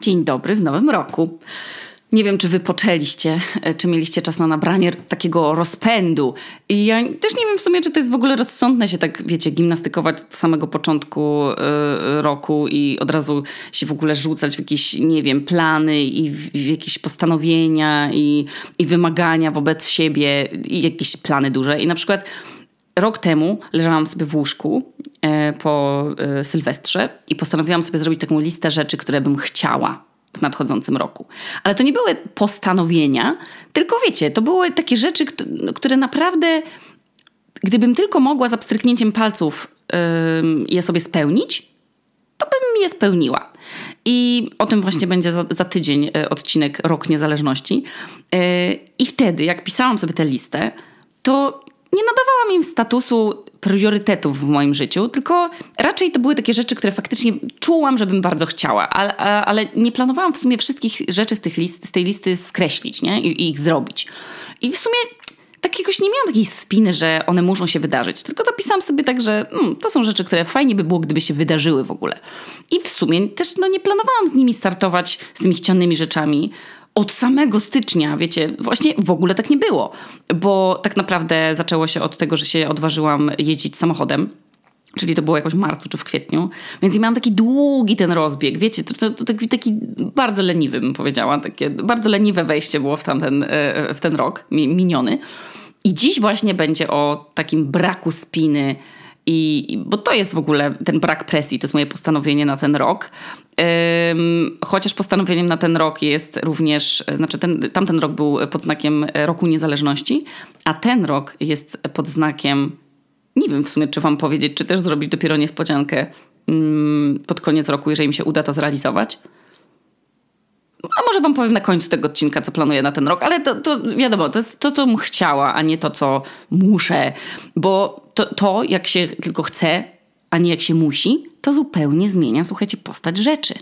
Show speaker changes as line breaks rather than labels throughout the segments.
Dzień dobry w nowym roku. Nie wiem, czy wy poczęliście, e, czy mieliście czas na nabranie takiego rozpędu. I ja też nie wiem w sumie, czy to jest w ogóle rozsądne się tak, wiecie, gimnastykować od samego początku yy, roku i od razu się w ogóle rzucać w jakieś, nie wiem, plany i w, w jakieś postanowienia i, i wymagania wobec siebie i jakieś plany duże. I na przykład rok temu leżałam sobie w łóżku e, po e, Sylwestrze i postanowiłam sobie zrobić taką listę rzeczy, które bym chciała w nadchodzącym roku. Ale to nie były postanowienia, tylko wiecie, to były takie rzeczy, które naprawdę, gdybym tylko mogła za pstryknięciem palców je sobie spełnić, to bym je spełniła. I o tym właśnie będzie za, za, tydzień e, odcinek Rok Niezależności. I wtedy, jak pisałam sobie tę listę, to nie nadawałam im statusu priorytetów w moim życiu, tylko raczej to były takie rzeczy, które faktycznie czułam, żebym bardzo chciała, ale, ale nie planowałam w sumie wszystkich rzeczy z, tych list, z tej listy skreślić nie? I, I, ich zrobić. I w sumie takiegoś nie miałam takiej spiny, że one muszą się wydarzyć, tylko dopisałam sobie tak, że hmm, to są rzeczy, które fajnie by było, gdyby się wydarzyły w ogóle. I w sumie też no, nie planowałam z nimi startować, z tymi chcianymi rzeczami, od samego stycznia, wiecie, właśnie w ogóle tak nie było, bo tak naprawdę zaczęło się od tego, że się odważyłam jeździć samochodem. Czyli to było jakoś w marcu czy w kwietniu. Więc ja miałam taki długi ten rozbieg. Wiecie, to, to, to taki, taki, bardzo leniwy bym powiedziała. Takie bardzo leniwe wejście było w, tamten, e, w ten rok miniony. I dziś właśnie będzie o takim braku spiny, i, bo to jest w ogóle ten brak presji, to jest moje postanowienie na ten rok. Chociaż postanowieniem na ten rok jest również, znaczy ten, tamten rok był pod znakiem Roku Niezależności, a ten rok jest pod znakiem, nie wiem w sumie, czy Wam powiedzieć, czy też zrobić dopiero niespodziankę pod koniec roku, jeżeli mi się uda to zrealizować. A może wam powiem na końcu tego odcinka, co planuję na ten rok, ale to, to wiadomo, to jest to, co bym chciała, a nie to, co muszę. Bo to, to, jak się tylko chce, a nie jak się musi, to zupełnie zmienia, słuchajcie, postać rzeczy.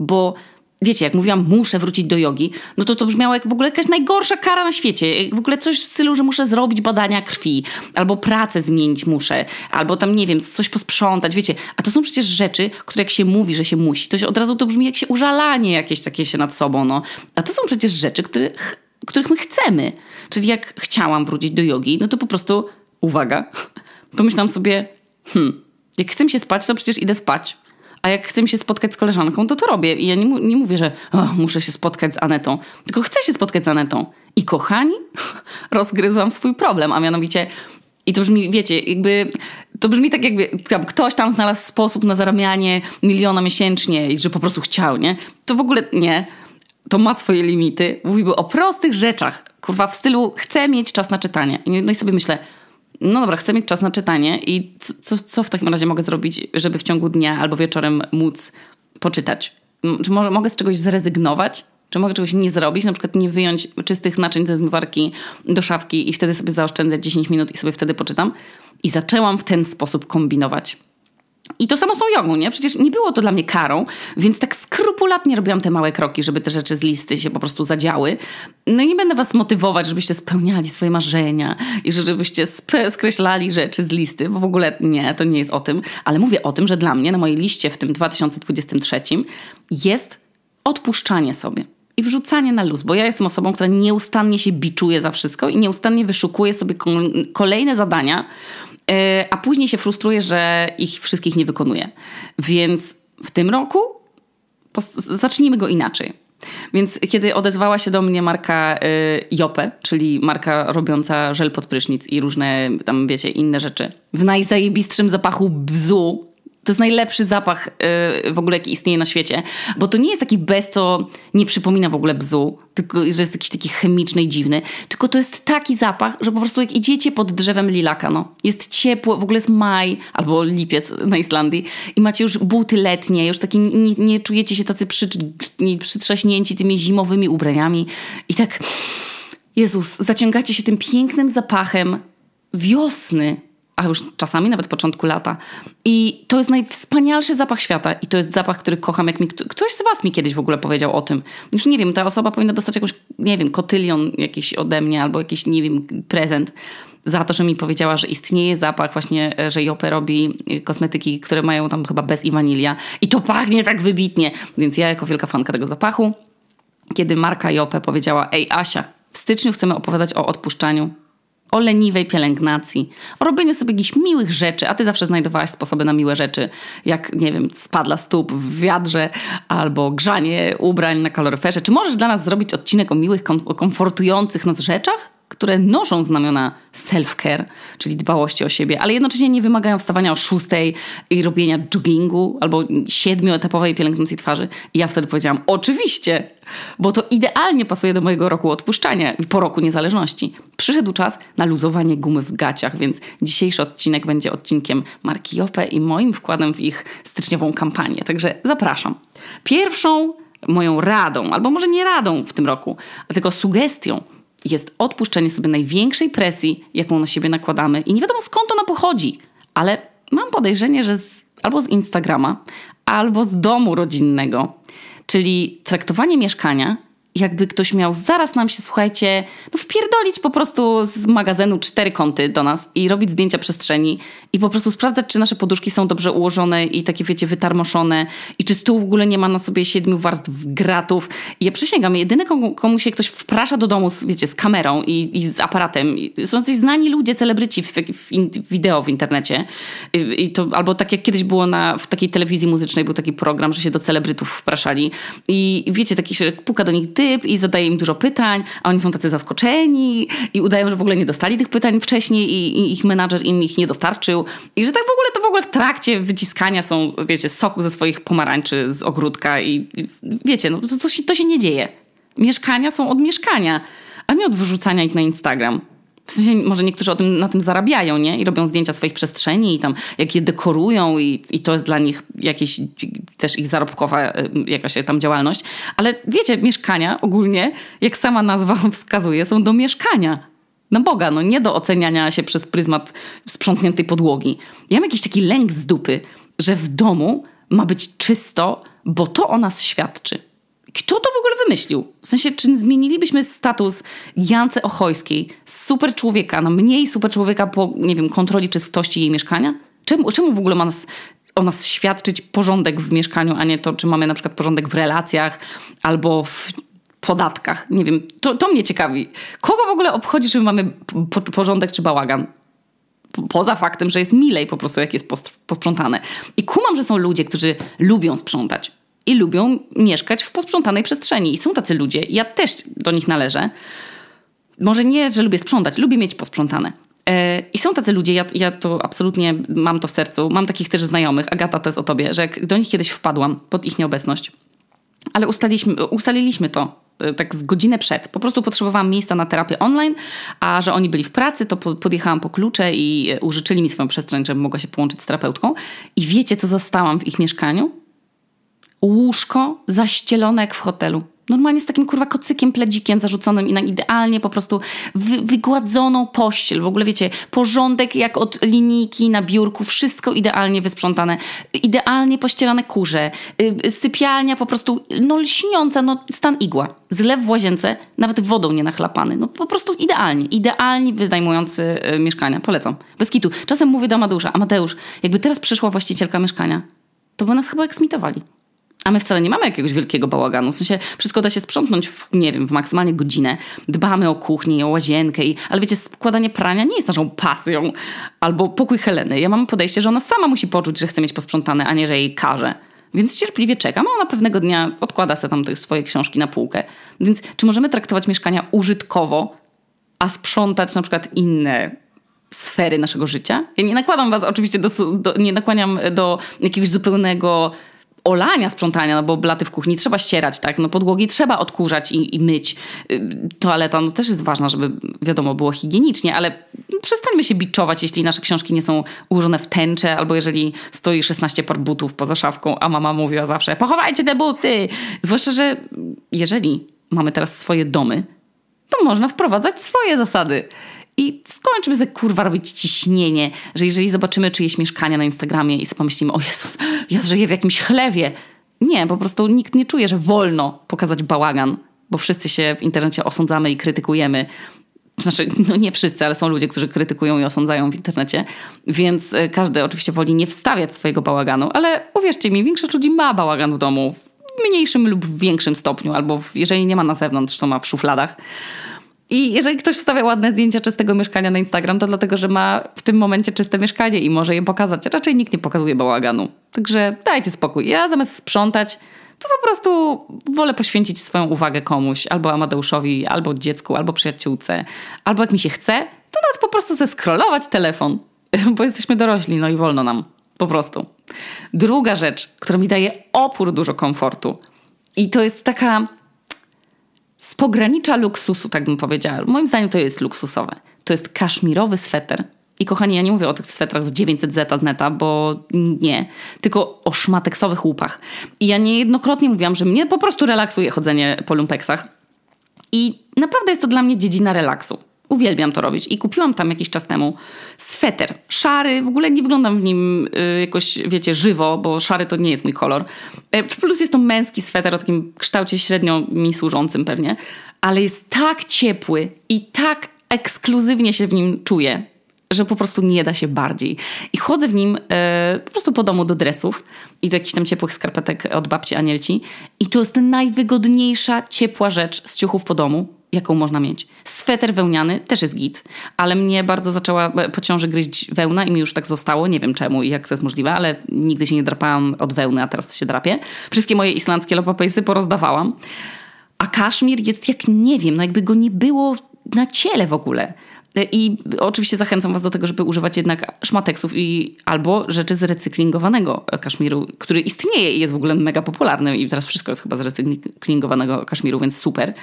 Bo wiecie, jak mówiłam, muszę wrócić do jogi, no to to brzmiało jak w ogóle jakaś najgorsza kara na świecie. W ogóle coś w stylu, że muszę zrobić badania krwi, albo pracę zmienić muszę, albo tam, nie wiem, coś posprzątać, wiecie. A to są przecież rzeczy, które jak się mówi, że się musi, to się od razu to brzmi jak się użalanie jakieś takie się nad sobą, no. A to są przecież rzeczy, których, których my chcemy. Czyli jak chciałam wrócić do jogi, no to po prostu, uwaga, pomyślałam sobie, hmm, jak chcę się spać, to przecież idę spać. A jak chcę się spotkać z koleżanką, to to robię. I ja nie, nie mówię, że oh, muszę się spotkać z Anetą, tylko chcę się spotkać z Anetą. I kochani, rozgryzłam swój problem, a mianowicie i to brzmi, wiecie, jakby to brzmi tak, jakby tam ktoś tam znalazł sposób na zarabianie miliona miesięcznie i że po prostu chciał, nie? To w ogóle nie. To ma swoje limity. Mówiłby o prostych rzeczach. Kurwa, w stylu chcę mieć czas na czytanie. No i sobie myślę, no dobra, chcę mieć czas na czytanie i co, co w takim razie mogę zrobić, żeby w ciągu dnia albo wieczorem móc poczytać? Czy może mogę z czegoś zrezygnować? Czy mogę czegoś nie zrobić? Na przykład nie wyjąć czystych naczyń ze zmywarki do szafki i wtedy sobie zaoszczędzać 10 minut i sobie wtedy poczytam? I zaczęłam w ten sposób kombinować. I to samo z tą jogą, nie? Przecież nie było to dla mnie karą, więc tak skrupulatnie robiłam te małe kroki, żeby te rzeczy z listy się po prostu zadziały. No i nie będę was motywować, żebyście spełniali swoje marzenia i żebyście skreślali rzeczy z listy, bo w ogóle nie, to nie jest o tym. Ale mówię o tym, że dla mnie na mojej liście w tym 2023 jest odpuszczanie sobie i wrzucanie na luz, bo ja jestem osobą, która nieustannie się biczuje za wszystko i nieustannie wyszukuje sobie kolejne zadania, a później się frustruje, że ich wszystkich nie wykonuje. Więc w tym roku zacznijmy go inaczej. Więc kiedy odezwała się do mnie marka y, Jope, czyli marka robiąca żel pod prysznic i różne tam, wiecie, inne rzeczy, w najzajebistszym zapachu bzu, to jest najlepszy zapach yy, w ogóle, jaki istnieje na świecie. Bo to nie jest taki bez, co nie przypomina w ogóle bzu, tylko że jest jakiś taki chemiczny i dziwny. Tylko to jest taki zapach, że po prostu jak idziecie pod drzewem lilaka, no, jest ciepło, w ogóle jest maj albo lipiec na Islandii i macie już buty letnie, już takie nie, nie czujecie się tacy przy, przytrzaśnięci tymi zimowymi ubraniami i tak, Jezus, zaciągacie się tym pięknym zapachem wiosny a już czasami nawet początku lata. I to jest najwspanialszy zapach świata i to jest zapach, który kocham. Jak mi ktoś z was mi kiedyś w ogóle powiedział o tym. Już nie wiem, ta osoba powinna dostać jakąś, nie wiem, kotylion jakiś ode mnie albo jakiś, nie wiem, prezent za to, że mi powiedziała, że istnieje zapach właśnie, że Jope robi kosmetyki, które mają tam chyba bez i wanilia i to pachnie tak wybitnie. Więc ja jako wielka fanka tego zapachu, kiedy marka Jope powiedziała, ej Asia, w styczniu chcemy opowiadać o odpuszczaniu, o leniwej pielęgnacji, o robieniu sobie jakichś miłych rzeczy, a ty zawsze znajdowałaś sposoby na miłe rzeczy, jak, nie wiem, spadla stóp w wiadrze albo grzanie ubrań na kaloryferze. Czy możesz dla nas zrobić odcinek o miłych, komfortujących nas rzeczach? Które noszą znamiona self-care, czyli dbałości o siebie, ale jednocześnie nie wymagają wstawania o szóstej i robienia joggingu albo siedmioetapowej pielęgnacji twarzy. I ja wtedy powiedziałam, oczywiście, bo to idealnie pasuje do mojego roku odpuszczania i po roku niezależności. Przyszedł czas na luzowanie gumy w gaciach, więc dzisiejszy odcinek będzie odcinkiem marki Jope i moim wkładem w ich styczniową kampanię. Także zapraszam. Pierwszą moją radą, albo może nie radą w tym roku, tylko sugestią, jest odpuszczenie sobie największej presji, jaką na siebie nakładamy. I nie wiadomo skąd ona pochodzi, ale mam podejrzenie, że z, albo z Instagrama, albo z domu rodzinnego, czyli traktowanie mieszkania jakby ktoś miał zaraz nam się, słuchajcie, no wpierdolić po prostu z magazynu cztery kąty do nas i robić zdjęcia przestrzeni i po prostu sprawdzać, czy nasze poduszki są dobrze ułożone i takie, wiecie, wytarmoszone i czy stół w ogóle nie ma na sobie siedmiu warstw gratów. I ja przysięgam, jedyny komu, komu się ktoś wprasza do domu, z, wiecie, z kamerą i, i z aparatem, i są coś znani ludzie, celebryci w, w, w wideo w internecie I, i, to, albo tak jak kiedyś było na, w takiej telewizji muzycznej, był taki program, że się do celebrytów wpraszali i wiecie, taki się puka do nich ty typ i zadaje im dużo pytań, a oni są tacy zaskoczeni i udają, że w ogóle nie dostali tych pytań wcześniej i, i ich menadżer im ich nie dostarczył. I że tak w ogóle to w ogóle w trakcie wyciskania są, wiecie, soku ze swoich pomarańczy z ogródka i, i wiecie, no to, to, się, to się nie dzieje. Mieszkania są od mieszkania, a nie od wyrzucania ich na Instagram. W sensie może niektórzy o tym, na tym zarabiają, nie? I robią zdjęcia swoich przestrzeni i tam jak je dekorują i, i to jest dla nich jakieś też ich zarobkowa y, jakaś tam działalność. Ale wiecie, mieszkania ogólnie, jak sama nazwa wskazuje, są do mieszkania. Na Boga, no nie do oceniania się przez pryzmat sprzątniętej podłogi. Ja mam jakiś taki lęk z dupy, że w domu ma być czysto, bo to o nas świadczy. Kto to w ogóle wymyślił? W sensie, czy zmienilibyśmy status Jance Ochojskiej z super człowieka na mniej super człowieka po, nie wiem, kontroli czystości jej mieszkania? Czemu, czemu w ogóle ma nas, o nas świadczyć porządek w mieszkaniu, a nie to, czy mamy na przykład porządek w relacjach albo w podatkach? Nie wiem, to, to mnie ciekawi. Kogo w ogóle obchodzi, czy mamy po, porządek czy bałagan? poza faktem, że jest milej po prostu, jak jest posprzątane. I kumam, że są ludzie, którzy lubią sprzątać i lubią mieszkać w posprzątanej przestrzeni. I są tacy ludzie, ja też do nich należę. Może nie, że lubię sprzątać, lubię mieć posprzątane. E, I są tacy ludzie, ja, ja to absolutnie mam to w sercu. Mam takich też znajomych, Agata to jest o tobie, że jak do nich kiedyś wpadłam pod ich nieobecność, ale ustaliliśmy, ustaliliśmy to e, tak z godzinę przed. Po prostu potrzebowałam miejsca na terapię online, a że oni byli w pracy, to podjechałam po klucze i użyczyli mi swoją przestrzeń, żebym mogła się połączyć z terapeutką. I wiecie, co zastałam w ich mieszkaniu? Łóżko zaścielone jak w hotelu. Normalnie z takim kurwa kocykiem, pledzikiem zarzuconym i na idealnie po prostu wy, wygładzoną pościel. W ogóle wiecie, porządek jak od linijki na biurku, wszystko idealnie wysprzątane, idealnie pościelane kurze, yy, sypialnia po prostu no lśniąca, no stan igła. Zlew w łazience, nawet wodą nie nachlapany. No po prostu idealnie, idealnie wynajmujący yy, mieszkania. Polecam. Bez kitu. Czasem mówię do Amadeusza, Amadeusz, jakby teraz przyszła właścicielka mieszkania, to by nas chyba eksmitowali. A my wcale nie mamy jakiegoś wielkiego bałaganu. W sensie wszystko da się sprzątnąć w, nie wiem, w maksymalnie godzinę. Dbamy o kuchnię, o łazienkę, i, ale wiecie, składanie prania nie jest naszą pasją. Albo pokój Heleny. Ja mam podejście, że ona sama musi poczuć, że chce mieć posprzątane, a nie, że jej każe. Więc cierpliwie czekam, a ona pewnego dnia odkłada sobie tam te swoje książki na półkę. Więc czy możemy traktować mieszkania użytkowo, a sprzątać na przykład inne sfery naszego życia? Ja nie nakładam was oczywiście do, do nie nakłaniam do jakiegoś zupełnego olania sprzątania, no bo blaty w kuchni trzeba ścierać, tak? No podłogi trzeba odkurzać i, i myć. Y, toaleta no też jest ważna, żeby wiadomo było higienicznie, ale przestańmy się biczować, jeśli nasze książki nie są ułożone w tęczę, albo jeżeli stoi 16 par butów poza szafką, a mama mówiła zawsze pochowajcie te buty! Zwłaszcza, że jeżeli mamy teraz swoje domy, to można wprowadzać swoje zasady. I skończmy ze kurwa robić ciśnienie, że jeżeli zobaczymy czyjeś mieszkania na Instagramie i pomyślimy, o Jezus, ja żyję w jakimś chlewie. Nie, po prostu nikt nie czuje, że wolno pokazać bałagan, bo wszyscy się w internecie osądzamy i krytykujemy. Znaczy, no nie wszyscy, ale są ludzie, którzy krytykują i osądzają w internecie, więc e, każdy oczywiście woli nie wstawiać swojego bałaganu, ale uwierzcie mi, większość ludzi ma bałagan w domu w mniejszym lub większym stopniu, albo w, jeżeli nie ma na zewnątrz, to ma w szufladach. I jeżeli ktoś wstawia ładne zdjęcia czystego mieszkania na Instagram, to dlatego, że ma w tym momencie czyste mieszkanie i może je pokazać. Raczej nikt nie pokazuje bałaganu. Także dajcie spokój. Ja zamiast sprzątać, to po prostu wolę poświęcić swoją uwagę komuś, albo Amadeuszowi, albo dziecku, albo przyjaciółce, albo jak mi się chce, to nawet po prostu zeskrolować telefon, bo jesteśmy dorośli, no i wolno nam. Po prostu. Druga rzecz, która mi daje opór dużo komfortu, i to jest taka z pogranicza luksusu, tak bym powiedziała. Moim zdaniem to jest luksusowe. To jest kaszmirowy sweter. I kochani, ja nie mówię o tych swetrach z 900 zeta z neta, bo nie, tylko o szmateksowych łupach. I ja niejednokrotnie mówiłam, że mnie po prostu relaksuje chodzenie po lumpeksach. I naprawdę jest to dla mnie dziedzina relaksu. Uwielbiam to robić i kupiłam tam jakiś czas temu sweter szary, w ogóle nie wyglądam w nim y, jakoś, wiecie, żywo, bo szary to nie jest mój kolor. E, plus jest to męski sweter o takim kształcie średnio mi służącym pewnie, ale jest tak ciepły i tak ekskluzywnie się w nim czuję, że po prostu nie da się bardziej. I chodzę w nim e, po prostu po domu do dresów i do jakichś tam ciepłych skarpetek od babci Anielci i to jest najwygodniejsza, ciepła rzecz z ciuchów po domu jaką można mieć. Sweter wełniany też jest git, ale mnie bardzo zaczęła e, po ciąży gryźć wełna i mi już tak zostało. Nie wiem czemu i jak to jest możliwe, ale nigdy się nie drapałam od wełny, a teraz się drapię. Wszystkie moje islandzkie lopapejsy porozdawałam. A kaszmir jest jak nie wiem, no jakby go nie było na ciele w ogóle. E, I oczywiście zachęcam Was do tego, żeby używać jednak szmateksów i albo rzeczy z recyklingowanego kaszmiru, który istnieje i jest w ogóle mega popularny i teraz wszystko jest chyba z recyklingowanego kaszmiru, więc super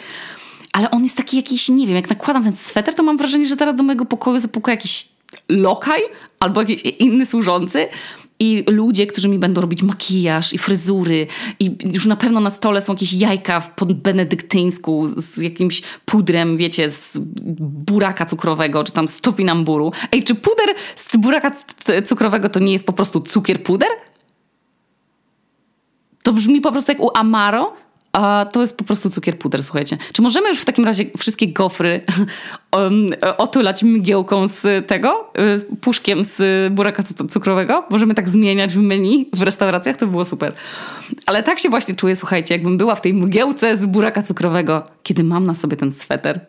ale on jest taki jakiś, nie wiem, jak nakładam ten sweter, to mam wrażenie, że zaraz do mojego pokoju zapuka jakiś lokaj albo jakiś inny służący. I ludzie, którzy mi będą robić makijaż i fryzury, i już na pewno na stole są jakieś jajka pod benedyktyńsku z jakimś pudrem, wiecie, z buraka cukrowego, czy tam z topinamburu. Ej, czy puder z buraka cukrowego to nie jest po prostu cukier puder? To brzmi po prostu jak u Amaro, a to jest po prostu cukier puder, słuchajcie. Czy możemy już w takim razie wszystkie gofry um, otulać mgiełką z tego, y, z puszkiem z buraka cukrowego? Możemy tak zmieniać w menu w restauracjach? To by było super. Ale tak się właśnie czuję, słuchajcie, jakbym była w tej mgiełce z buraka cukrowego, kiedy mam na sobie ten sweter.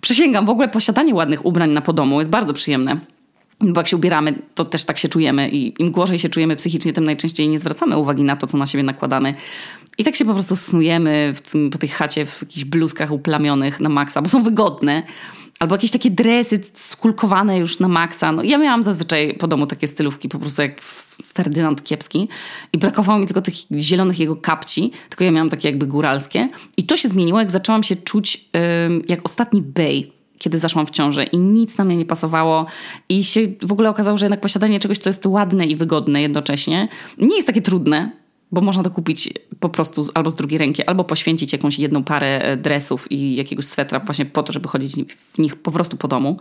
Przysięgam, w ogóle posiadanie ładnych ubrań na podomu jest bardzo przyjemne. Bo jak się ubieramy, to też tak się czujemy i im gorzej się czujemy psychicznie, tym najczęściej nie zwracamy uwagi na to, co na siebie nakładamy. I tak się po prostu snujemy w tym, po tej chacie w jakichś bluzkach uplamionych na maksa, bo są wygodne. Albo jakieś takie dresy skulkowane już na maksa. No, ja miałam zazwyczaj po domu takie stylówki, po prostu jak Ferdynand Kiepski. I brakowało mi tylko tych zielonych jego kapci, tylko ja miałam takie jakby góralskie. I to się zmieniło, jak zaczęłam się czuć jak ostatni bej kiedy zaszłam w ciążę i nic na mnie nie pasowało i się w ogóle okazało, że jednak posiadanie czegoś, co jest ładne i wygodne jednocześnie, nie jest takie trudne, bo można to kupić po prostu albo z drugiej ręki, albo poświęcić jakąś jedną parę e, dresów i jakiegoś swetra właśnie po to, żeby chodzić w nich po prostu po domu.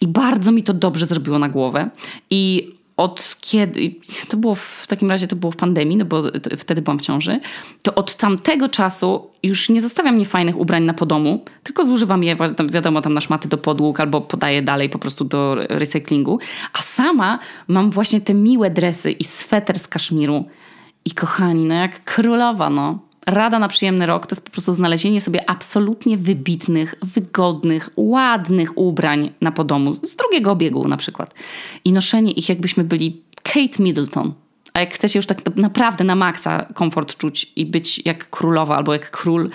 I bardzo mi to dobrze zrobiło na głowę. I od kiedy, to było w takim razie to było w pandemii, no bo wtedy byłam w ciąży, to od tamtego czasu już nie zostawiam niefajnych ubrań na podomu, tylko zużywam je, wiadomo, tam na szmaty do podłóg albo podaję dalej po prostu do recyklingu, a sama mam właśnie te miłe dresy i sweter z kaszmiru i kochani, no jak królowa, no. Rada na przyjemny rok to jest po prostu znalezienie sobie absolutnie wybitnych, wygodnych, ładnych ubrań na podomu, z drugiego obiegu na przykład. I noszenie ich jakbyśmy byli Kate Middleton. A jak chcecie już tak naprawdę na maksa komfort czuć i być jak królowa albo jak król,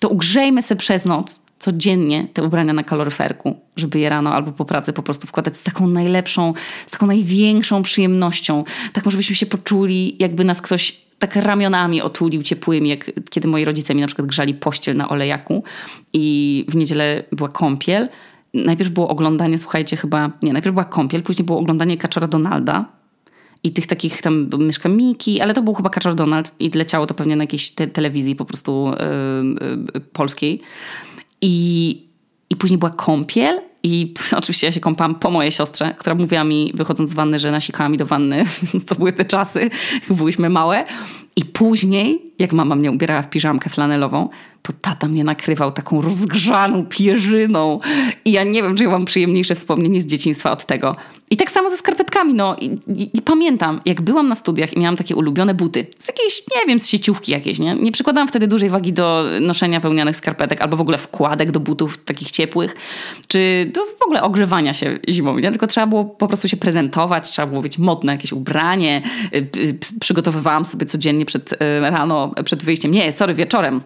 to ugrzejmy sobie przez noc codziennie te ubrania na kaloryferku, żeby je rano albo po pracy po prostu wkładać z taką najlepszą, z taką największą przyjemnością. Tak może byśmy się poczuli, jakby nas ktoś tak ramionami otulił ciepłymi, jak kiedy moi rodzice mi na przykład grzali pościel na olejaku i w niedzielę była kąpiel. Najpierw było oglądanie, słuchajcie, chyba, nie, najpierw była kąpiel, później było oglądanie Kaczora Donalda i tych takich tam myszka Miki, ale to był chyba Kaczor Donald i leciało to pewnie na jakiejś te telewizji po prostu yy, yy, polskiej. I, I później była kąpiel I oczywiście ja się kąpałam po mojej siostrze, która mówiła mi, wychodząc z wanny, że nasikała mi do wanny. to były te czasy, byłyśmy małe. I później, jak mama mnie ubierała w piżamkę flanelową, to tata mnie nakrywał taką rozgrzaną pierzyną. I ja nie wiem, czy ja mam przyjemniejsze wspomnienie z dzieciństwa od tego. I tak samo ze skarpetkami, no. I, i, I, pamiętam, jak byłam na studiach i miałam takie ulubione buty. Z jakiejś, nie wiem, z sieciówki jakiejś, nie? Nie przykładałam wtedy dużej wagi do noszenia wełnianych skarpetek albo w ogóle wkładek do butów takich ciepłych, czy do w ogóle ogrzewania się zimą, nie? Tylko trzeba było po prostu się prezentować, trzeba było mieć modne jakieś ubranie. Y, y, przygotowywałam sobie codziennie przed y, rano, przed wyjściem. Nie, sorry, wieczorem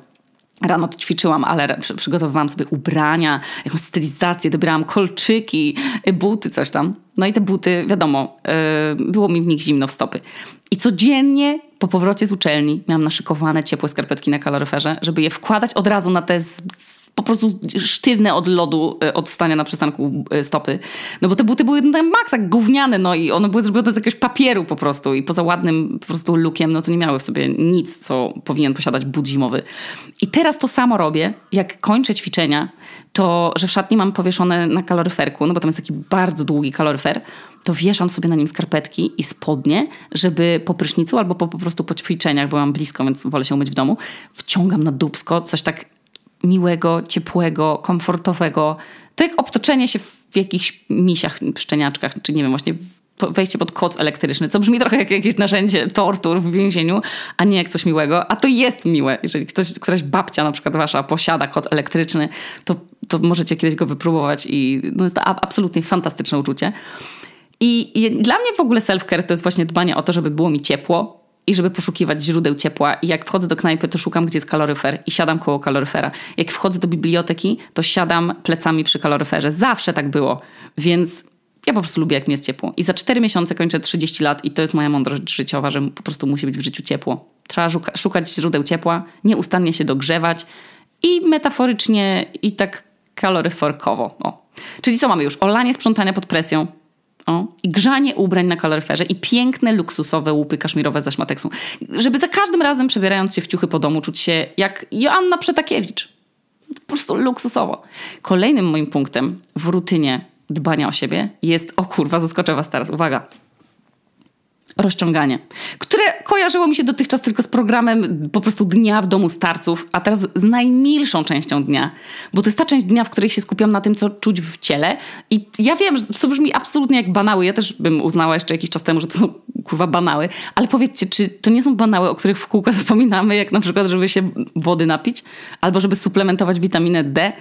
Rano to ćwiczyłam, ale przygotowywałam sobie ubrania, jakąś stylizację, dobierałam kolczyki, buty, coś tam. No i te buty, wiadomo, było mi w nich zimno w stopy. I codziennie po powrocie z uczelni miałam naszykowane ciepłe skarpetki na kaloryferze, żeby je wkładać od razu na te z, po prostu sztywne od lodu, e, od stania na przystanku e, stopy. No bo te buty były na maksa gówniane, no i one były zrobione z jakiegoś papieru po prostu i poza ładnym po prostu lookiem, no to nie miały w sobie nic, co powinien posiadać but zimowy. I teraz to samo robię, jak kończę ćwiczenia, to, że w szatni mam powieszone na kaloryferku, no bo tam jest taki bardzo długi kaloryfer, to wieszam sobie na nim skarpetki i spodnie, żeby po prysznicu albo po, po prostu po ćwiczeniach, bo mam blisko, więc wolę się umyć w domu, wciągam na dubsko coś tak miłego, ciepłego, komfortowego. To jak obtoczenie się w jakichś misiach, szczeniaczkach, czy nie wiem, właśnie wejście pod koc elektryczny, co brzmi trochę jak jakieś narzędzie tortur w więzieniu, a nie jak coś miłego. A to jest miłe. Jeżeli ktoś, któraś babcia na przykład wasza posiada kot elektryczny, to, to możecie kiedyś go wypróbować i no jest to absolutnie fantastyczne uczucie. I, I dla mnie w ogóle self-care to jest właśnie dbanie o to, żeby było mi ciepło, i żeby poszukiwać źródeł ciepła. I jak wchodzę do knajpy, to szukam, gdzie jest kaloryfer i siadam koło kaloryfera. Jak wchodzę do biblioteki, to siadam plecami przy kaloryferze. Zawsze tak było. Więc ja po prostu lubię, jak mi jest ciepło. I za 4 miesiące kończę 30 lat i to jest moja mądrość życiowa, że po prostu musi być w życiu ciepło. Trzeba szuka szukać źródeł ciepła, nieustannie się dogrzewać i metaforycznie i tak kaloryferkowo. O. Czyli co mamy już? Olanie sprzątania pod presją, o, I grzanie ubrań na kaloryferze i piękne, luksusowe łupy kaszmirowe ze szmateksu. Żeby za każdym razem przebierając się w ciuchy po domu czuć się jak Joanna Przetakiewicz. Po prostu luksusowo. Kolejnym moim punktem w rutynie dbania o siebie jest, o kurwa, zaskoczę was teraz, uwaga, rozciąganie, które kojarzyło mi się dotychczas tylko z programem po prostu dnia w domu starców, a teraz z najmilszą częścią dnia, bo to jest ta część dnia, w której się skupiam na tym, co czuć w ciele i ja wiem, że to brzmi absolutnie jak banały, ja też bym uznała jeszcze jakiś czas temu, że to są kurwa banały, ale powiedzcie, czy to nie są banały, o których w kółko zapominamy, jak na przykład, żeby się wody napić, albo żeby suplementować witaminę D,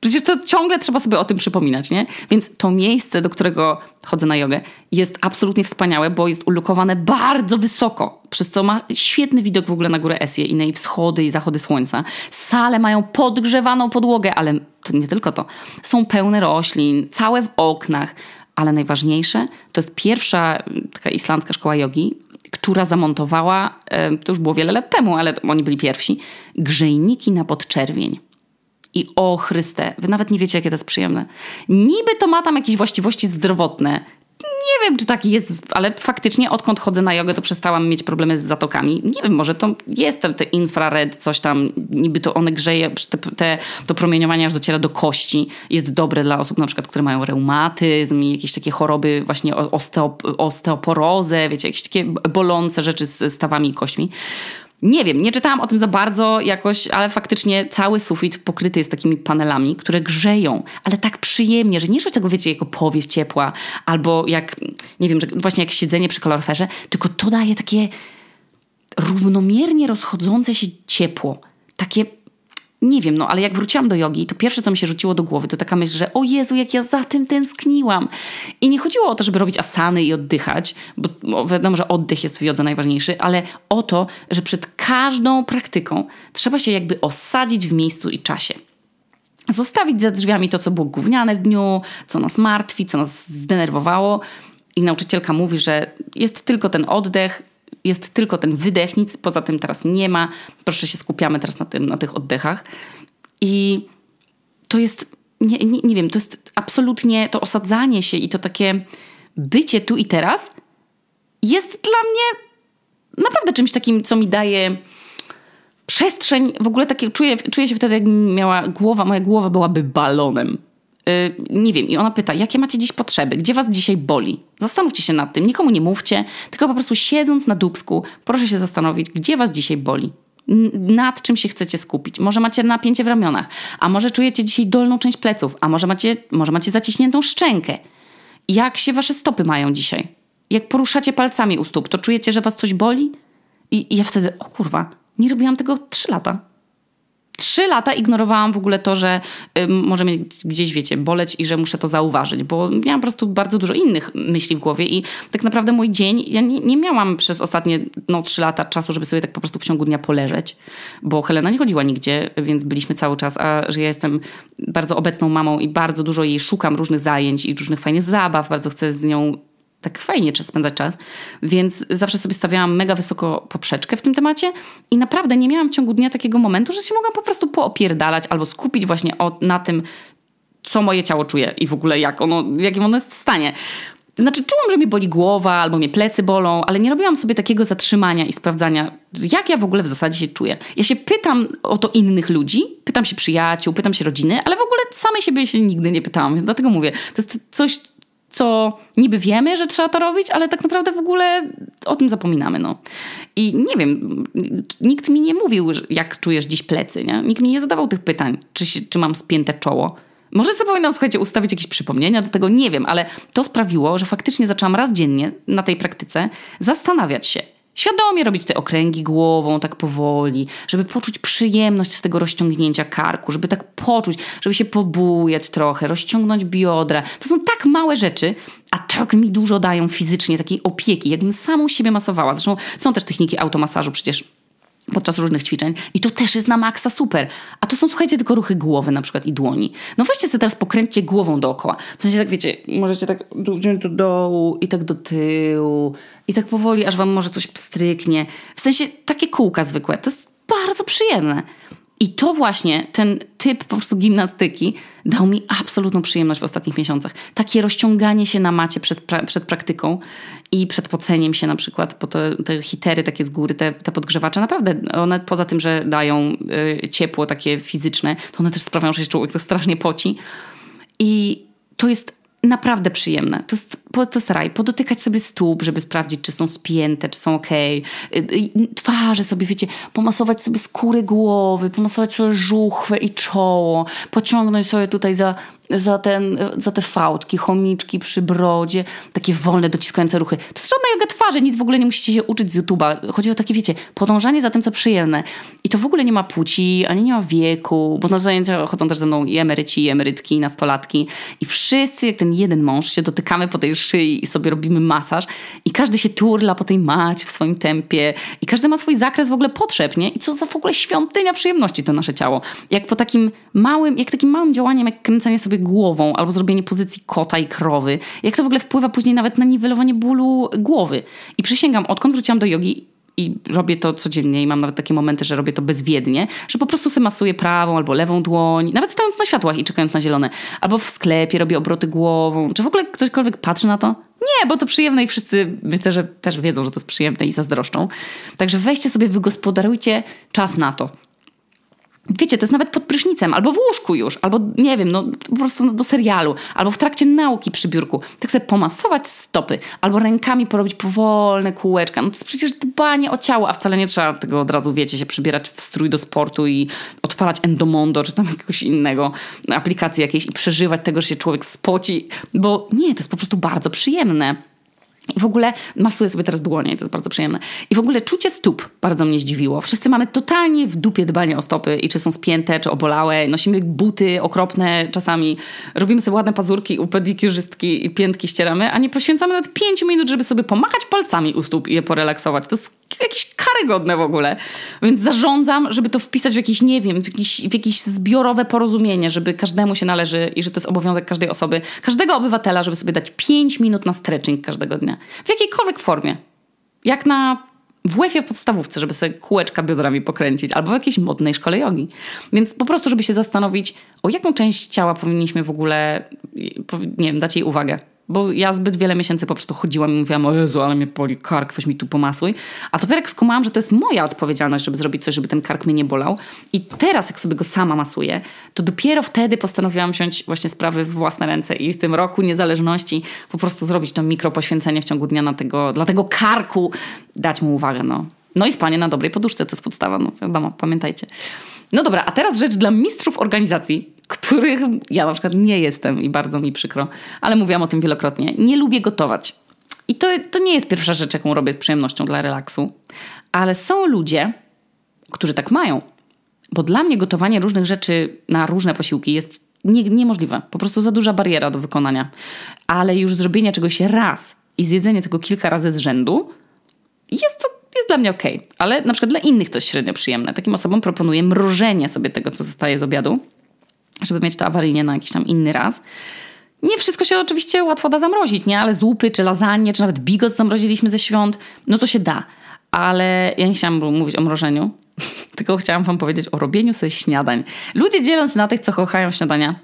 Przecież to ciągle trzeba sobie o tym przypominać, nie? Więc to miejsce, do którego chodzę na jogę, jest absolutnie wspaniałe, bo jest ulokowane bardzo wysoko, przez co ma świetny widok w ogóle na górę Esje i na jej wschody i zachody słońca. Sale mają podgrzewaną podłogę, ale to nie tylko to. Są pełne roślin, całe w oknach, ale najważniejsze to jest pierwsza taka islandzka szkoła jogi, która zamontowała, to już było wiele lat temu, ale oni byli pierwsi, grzejniki na podczerwień. I o Chryste, wy nawet nie wiecie, jakie to jest przyjemne. Niby to ma tam jakieś właściwości zdrowotne. Nie wiem, czy taki jest, ale faktycznie odkąd chodzę na jogę, to przestałam mieć problemy z zatokami. Nie wiem, może to jest ten, ten infrared, coś tam, niby to one grzeje, te, te, to promieniowanie aż dociera do kości. Jest dobre dla osób na przykład, które mają reumatyzm i jakieś takie choroby, właśnie osteop osteoporozę, wiecie, jakieś takie bolące rzeczy z stawami i kośćmi. Nie wiem, nie czytałam o tym za bardzo jakoś, ale faktycznie cały sufit pokryty jest takimi panelami, które grzeją, ale tak przyjemnie, że nie czuć tego, wiecie, jako powiew ciepła, albo jak, nie wiem, właśnie jak siedzenie przy kaloryferze, tylko to daje takie równomiernie rozchodzące się ciepło. Takie nie wiem, no ale jak wróciłam do jogi, to pierwsze, co mi się rzuciło do głowy, to taka myśl, że o Jezu, jak ja za tym tęskniłam. I nie chodziło o to, żeby robić asany i oddychać, bo wiadomo, że oddech jest w jodze najważniejszy, ale o to, że przed każdą praktyką trzeba się jakby osadzić w miejscu i czasie. Zostawić za drzwiami to, co było gówniane w dniu, co nas martwi, co nas zdenerwowało. I nauczycielka mówi, że jest tylko ten oddech, jest tylko ten wydech, nic poza tym teraz nie ma. Proszę się skupiamy teraz na, tym, na tych oddechach. I to jest, nie, nie, nie wiem, to jest absolutnie to osadzanie się i to takie bycie tu i teraz jest dla mnie naprawdę czymś takim, co mi daje przestrzeń, w ogóle takie, czuję, czuję się wtedy, jak miała głowa, moja głowa byłaby balonem. Nie wiem, i ona pyta, jakie macie dziś potrzeby, gdzie was dzisiaj boli? Zastanówcie się nad tym, nikomu nie mówcie, tylko po prostu siedząc na dubsku, proszę się zastanowić, gdzie was dzisiaj boli nad czym się chcecie skupić. Może macie napięcie w ramionach, a może czujecie dzisiaj dolną część pleców, a może macie, może macie zaciśniętą szczękę. Jak się wasze stopy mają dzisiaj? Jak poruszacie palcami u stóp, to czujecie, że was coś boli? I, i ja wtedy, o kurwa, nie robiłam tego trzy lata. Trzy lata ignorowałam w ogóle to, że y, może mnie gdzieś, wiecie, boleć i że muszę to zauważyć, bo miałam po prostu bardzo dużo innych myśli w głowie i tak naprawdę mój dzień, ja nie, nie miałam przez ostatnie no, trzy lata czasu, żeby sobie tak po prostu w ciągu dnia poleżeć, bo Helena nie chodziła nigdzie, więc byliśmy cały czas, a że ja jestem bardzo obecną mamą i bardzo dużo jej szukam różnych zajęć i różnych fajnych zabaw, bardzo chcę z nią tak fajnie spędzać czas, więc zawsze sobie stawiałam mega wysoko poprzeczkę w tym temacie i naprawdę nie miałam w ciągu dnia takiego momentu, że się mogłam po prostu poopierdalać albo skupić właśnie o, na tym, co moje ciało czuje i w ogóle jak ono, jakim ono jest w stanie. Znaczy, czułam, że mi boli głowa albo mnie plecy bolą, ale nie robiłam sobie takiego zatrzymania i sprawdzania, jak ja w ogóle w zasadzie się czuję. Ja się pytam o to innych ludzi, pytam się przyjaciół, pytam się rodziny, ale w ogóle samej siebie się nigdy nie pytałam, dlatego mówię, to jest coś, co niby wiemy, że trzeba to robić, ale tak naprawdę w ogóle o tym zapominamy. No. I nie wiem, nikt mi nie mówił, jak czujesz dziś plecy. Nie? Nikt mi nie zadawał tych pytań, czy, się, czy mam spięte czoło. Może sobie słuchajcie, ustawić jakieś przypomnienia do tego, nie wiem, ale to sprawiło, że faktycznie zaczęłam raz dziennie na tej praktyce zastanawiać się, Świadomie robić te okręgi głową tak powoli, żeby poczuć przyjemność z tego rozciągnięcia karku, żeby tak poczuć, żeby się pobujać trochę, rozciągnąć biodra. To są tak małe rzeczy, a tak mi dużo dają fizycznie takiej opieki, jakbym samą siebie masowała. Zresztą są też techniki automasażu przecież podczas różnych ćwiczeń i to też jest na maksa super. A to są, słuchajcie, tylko ruchy głowy na przykład i dłoni. No weźcie sobie teraz pokręćcie głową dookoła. W sensie tak, wiecie, możecie tak wziąć do dołu i tak do tyłu i tak powoli, aż wam może coś pstryknie. W sensie takie kółka zwykłe. To jest bardzo przyjemne. I to właśnie, ten typ po prostu gimnastyki dał mi absolutną przyjemność w ostatnich miesiącach. Takie rozciąganie się na macie pra przed praktyką i przed poceniem się na przykład, bo te, te hitery takie z góry, te, te podgrzewacze, naprawdę one poza tym, że dają y, ciepło takie fizyczne, to one też sprawiają, że się człowiek tak strasznie poci. I to jest naprawdę przyjemne. To jest, to jest raj. Podotykać sobie stóp, żeby sprawdzić, czy są spięte, czy są ok. Twarze sobie, wiecie, pomasować sobie skóry głowy, pomasować sobie żuchwę i czoło, pociągnąć sobie tutaj za za, ten, za te fałdki, chomiczki przy brodzie, takie wolne, dociskające ruchy. To jest żadna joga twarzy, nic w ogóle nie musicie się uczyć z YouTube'a. Chodzi o takie, wiecie, podążanie za tym, co przyjemne. I to w ogóle nie ma płci, ani nie ma wieku, bo na zajęcia chodzą też ze mną i emeryci, i emerytki, i nastolatki. I wszyscy, jak ten jeden mąż, się dotykamy po tej szyi i sobie robimy masaż. I każdy się turla po tej macie w swoim tempie. I każdy ma swój zakres w ogóle potrzeb, nie? I co za w ogóle świątynia przyjemności to nasze ciało. Jak po takim małym, jak takim małym działaniem, jak kręcenie sobie głową albo zrobienie pozycji kota i krowy. Jak to w ogóle wpływa później nawet na niwelowanie bólu głowy. I przysięgam, odkąd wróciłam do jogi i robię to codziennie i mam nawet takie momenty, że robię to bezwiednie, że po prostu sobie masuję prawą albo lewą dłoń, nawet stając na światłach i czekając na zielone. Albo w sklepie robię obroty głową. Czy w ogóle ktośkolwiek patrzy na to? Nie, bo to przyjemne i wszyscy myślę, że też wiedzą, że to jest przyjemne i zazdroszczą. Także weźcie sobie, wygospodarujcie czas na to wiecie, to jest nawet pod prysznicem, albo w łóżku już, albo nie wiem, no po prostu do serialu, albo w trakcie nauki przy biurku. Tak sobie pomasować stopy, albo rękami porobić powolne kółeczka. No to jest przecież dbanie o ciało, a wcale nie trzeba tego od razu, wiecie, się przybierać w strój do sportu i odpalać Endomondo, czy tam jakiegoś innego aplikacji jakiejś i przeżywać tego, że się człowiek spoci, bo nie, to jest po prostu bardzo przyjemne. I w ogóle masuję sobie teraz dłonie to jest bardzo przyjemne. I w ogóle czucie stóp bardzo mnie zdziwiło. Wszyscy mamy totalnie w dupie dbanie o stopy i czy są spięte, czy obolałe. Nosimy buty okropne czasami. Robimy sobie ładne pazurki u pedikiurzystki i piętki ścieramy, a nie poświęcamy nawet 5 minut, żeby sobie pomachać palcami u stóp i je porelaksować. To jest jakieś karygodne w ogóle. Więc zarządzam, żeby to wpisać w jakieś, nie wiem, w jakieś, w jakieś zbiorowe porozumienie, żeby każdemu się należy i że to jest obowiązek każdej osoby, każdego obywatela, żeby sobie dać 5 minut na stretching każdego dnia. W jakiejkolwiek formie. Jak na WF-ie w podstawówce, żeby sobie kółeczka biodrami pokręcić, albo w jakiejś modnej szkole jogi. Więc po prostu, żeby się zastanowić, o jaką część ciała powinniśmy w ogóle, nie wiem, dać jej uwagę bo ja zbyt wiele miesięcy po prostu chodziłam i mówiłam, o Jezu, ale mnie boli kark, weź mi tu pomasuj. A dopiero jak skumałam, że to jest moja odpowiedzialność, żeby zrobić coś, żeby ten kark mnie nie bolał. I teraz, jak sobie go sama masuję, to dopiero wtedy postanowiłam wziąć właśnie sprawy w własne ręce i w tym roku niezależności po prostu zrobić to mikropoświęcenie w ciągu dnia na tego, dla tego karku, dać mu uwagę, no. No i spanie na dobrej poduszce, to jest podstawa, no wiadomo, pamiętajcie. No dobra, a teraz rzecz dla mistrzów organizacji, których ja na przykład nie jestem i bardzo mi przykro, ale mówiłam o tym wielokrotnie. Nie lubię gotować. I to, to nie jest pierwsza rzecz, jaką robię z przyjemnością dla relaksu, ale są ludzie, którzy tak mają. Bo dla mnie gotowanie różnych rzeczy na różne posiłki jest nie, niemożliwe. Po prostu za duża bariera do wykonania. Ale już zrobienie czegoś raz i zjedzenie tego kilka razy z rzędu jest to jest dla mnie ok, ale na przykład dla innych to jest średnio przyjemne. Takim osobom proponuję mrożenie sobie tego, co zostaje z obiadu, żeby mieć to awaryjnie na jakiś tam inny raz. Nie wszystko się oczywiście łatwo da zamrozić, nie? Ale zupy, czy lasagne, czy nawet bigos zamroziliśmy ze świąt, no to się da. Ale ja nie chciałam mówić o mrożeniu, tylko chciałam wam powiedzieć o robieniu sobie śniadań. Ludzie dzielą się na tych, co kochają śniadania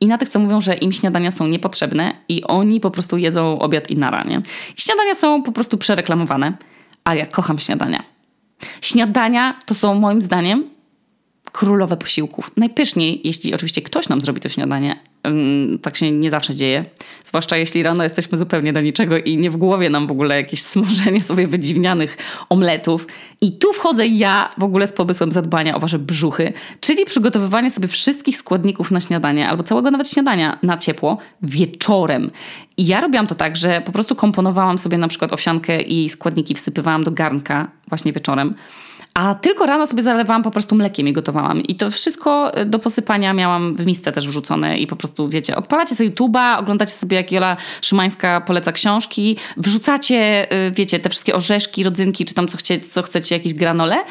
i na tych, co mówią, że im śniadania są niepotrzebne i oni po prostu jedzą obiad i nara, nie? Śniadania są po prostu przereklamowane a ja kocham śniadania. Śniadania to są moim zdaniem królowe posiłków. Najpyszniej, jeśli oczywiście ktoś nam zrobi to śniadanie, tak się nie zawsze dzieje. Zwłaszcza jeśli rano jesteśmy zupełnie do niczego i nie w głowie nam w ogóle jakieś smażenie sobie wydziwnianych omletów. I tu wchodzę ja w ogóle z pomysłem zadbania o wasze brzuchy, czyli przygotowywanie sobie wszystkich składników na śniadanie, albo całego nawet śniadania na ciepło wieczorem. I ja robiłam to tak, że po prostu komponowałam sobie na przykład owsiankę i składniki wsypywałam do garnka właśnie wieczorem. A tylko rano sobie zalewałam po prostu mlekiem i gotowałam. I to wszystko e, do posypania miałam w misce też wrzucone i po prostu, wiecie, odpalacie sobie YouTube'a, oglądacie sobie jak Jola Szymańska poleca książki, wrzucacie, e, wiecie, te wszystkie orzeszki, rodzynki, czy tam co, chcie, co chcecie, jakieś granole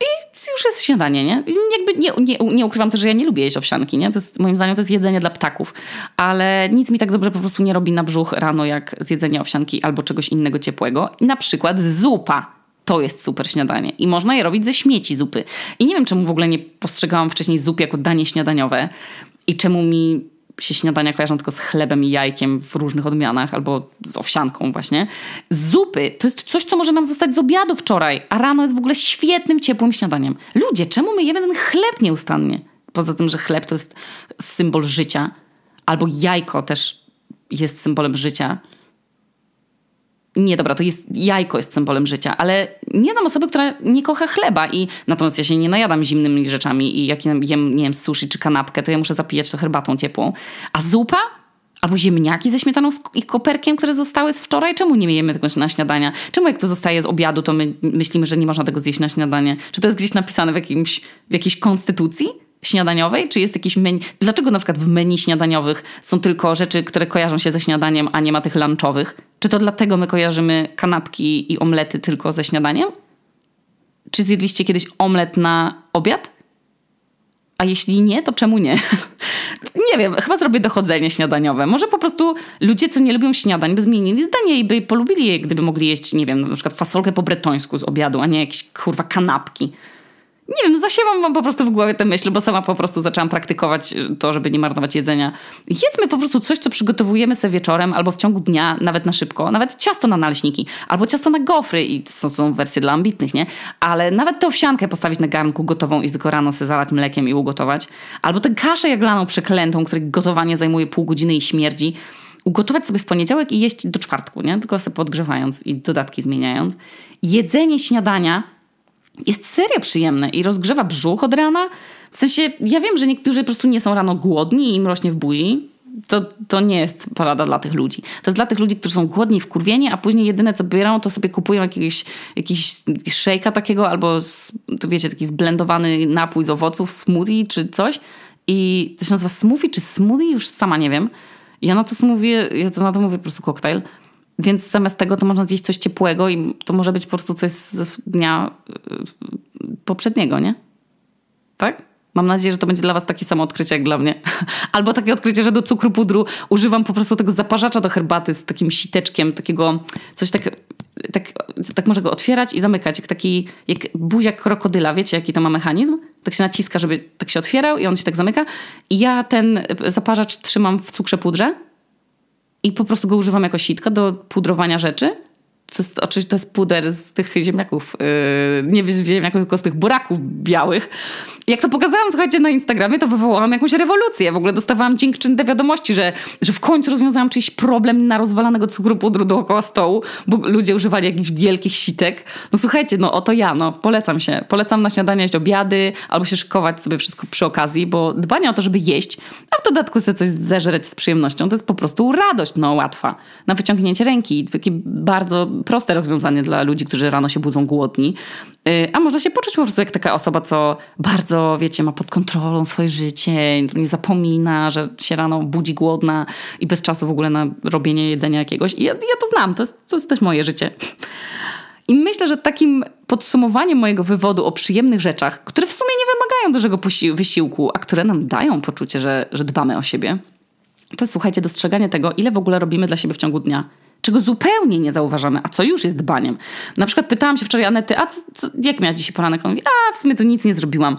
i już jest śniadanie, nie? Jakby nie, nie, nie ukrywam też, że ja nie lubię jeść owsianki, nie? To jest, moim zdaniem to jest jedzenie dla ptaków, ale nic mi tak dobrze po prostu nie robi na brzuch rano, jak zjedzenie owsianki albo czegoś innego ciepłego. Na przykład zupa to jest super śniadanie. I można je robić ze śmieci zupy. I nie wiem, czemu w ogóle nie postrzegałam wcześniej zup jako danie śniadaniowe i czemu mi się śniadania kojarzą tylko z chlebem i jajkiem w różnych odmianach, albo z owsianką właśnie. Zupy to jest coś, co może nam zostać z obiadu wczoraj, a rano jest w ogóle świetnym, ciepłym śniadaniem. Ludzie, czemu my jemy ten chleb nieustannie? Poza tym, że chleb to jest symbol życia, albo jajko też jest symbolem życia nie, dobra, to jest jajko jest symbolem życia, ale nie znam osoby, która nie kocha chleba i natomiast ja się nie najadam zimnymi rzeczami i jak jem, nie wiem, sushi czy kanapkę, to ja muszę zapijać to herbatą ciepłą. A zupa? Albo ziemniaki ze śmietaną i koperkiem, które zostały z wczoraj? Czemu nie jemy tego na śniadania? Czemu jak to zostaje z obiadu, to my myślimy, że nie można tego zjeść na śniadanie? Czy to jest gdzieś napisane w, jakimś, w jakiejś konstytucji? Śniadaniowej? Czy jest jakiś menu? Dlaczego na przykład w menu śniadaniowych są tylko rzeczy, które kojarzą się ze śniadaniem, a nie ma tych lunchowych? Czy to dlatego my kojarzymy kanapki i omlety tylko ze śniadaniem? Czy zjedliście kiedyś omlet na obiad? A jeśli nie, to czemu nie? nie wiem, chyba zrobię dochodzenie śniadaniowe. Może po prostu ludzie, co nie lubią śniadań, by zmienili zdanie i by polubili je, gdyby mogli jeść, nie wiem, na przykład fasolkę po bretońsku z obiadu, a nie jakieś kurwa kanapki nie wiem, zasiewam wam po prostu w głowie tę myśl, bo sama po prostu zaczęłam praktykować to, żeby nie marnować jedzenia. Jedzmy po prostu coś, co przygotowujemy sobie wieczorem albo w ciągu dnia, nawet na szybko, nawet ciasto na naleśniki, albo ciasto na gofry i to są, są wersje dla ambitnych, nie? Ale nawet tę owsiankę postawić na garnku gotową i tylko rano sobie zalać mlekiem i ugotować. Albo tę kaszę jaglaną przeklętą, której gotowanie zajmuje pół godziny i śmierdzi ugotować sobie w poniedziałek i jeść do czwartku, nie? Tylko sobie podgrzewając i dodatki zmieniając. Jedzenie śniadania jest serio przyjemne i rozgrzewa brzuch od rana. W sensie, ja wiem, że niektórzy po prostu nie są rano głodni i im rośnie w buzi. To, to nie jest porada dla tych ludzi. To jest dla tych ludzi, którzy są głodni w kurwienie, a później jedyne co biorą, to sobie kupują jakiegoś, jakiś szejka takiego albo, to wiecie, taki zblendowany napój z owoców, smoothie czy coś. I to się nazywa smoothie czy smoothie? Już sama nie wiem. Ja na to smoothie, ja to na to mówię po prostu koktajl. Więc zamiast tego to można zjeść coś ciepłego i to może być po prostu coś z dnia y, poprzedniego, nie? Tak? Mam nadzieję, że to będzie dla Was takie samo odkrycie jak dla mnie. Albo takie odkrycie, że do cukru pudru używam po prostu tego zaparzacza do herbaty z takim siteczkiem, takiego coś tak, tak, tak może go otwierać i zamykać, jak taki, jak buziak krokodyla. Wiecie, jaki to ma mechanizm? Tak się naciska, żeby tak się otwierał i on się tak zamyka. I ja ten zaparzacz trzymam w cukrze pudrze i po prostu go używam jako sitka do pudrowania rzeczy. To jest, oczywiście to jest puder z tych ziemniaków, yy, nie z ziemniaków, tylko z tych buraków białych. Jak to pokazałam, słuchajcie, na Instagramie, to wywołałam jakąś rewolucję. W ogóle dostawałam dziękczynne wiadomości, że, że w końcu rozwiązałam czyjś problem na rozwalanego cukru pudru dookoła stołu, bo ludzie używali jakichś wielkich sitek. No słuchajcie, no oto ja, no polecam się. Polecam na śniadanie jeść obiady albo się szykować sobie wszystko przy okazji, bo dbanie o to, żeby jeść, a w dodatku sobie coś zeżreć z przyjemnością, to jest po prostu radość, no łatwa. Na wyciągnięcie ręki. Takie bardzo proste rozwiązanie dla ludzi, którzy rano się budzą głodni. Y, a można się poczuć po prostu jak taka osoba, co bardzo, wiecie, ma pod kontrolą swoje życie, nie zapomina, że się rano budzi głodna i bez czasu w ogóle na robienie jedzenia jakiegoś. I ja, ja to znam, to jest, to jest też moje życie. I myślę, że takim podsumowaniem mojego wywodu o przyjemnych rzeczach, które w sumie nie wymagają dużego wysiłku, a które nam dają poczucie, że, że dbamy o siebie, to jest, słuchajcie, dostrzeganie tego, ile w ogóle robimy dla siebie w ciągu dnia czego zupełnie nie zauważamy, a co już jest dbaniem. Na przykład pytałam się wczoraj Anety, a co, co, jak miałaś dzisiaj poranek? On mówi, a w sumie to nic nie zrobiłam.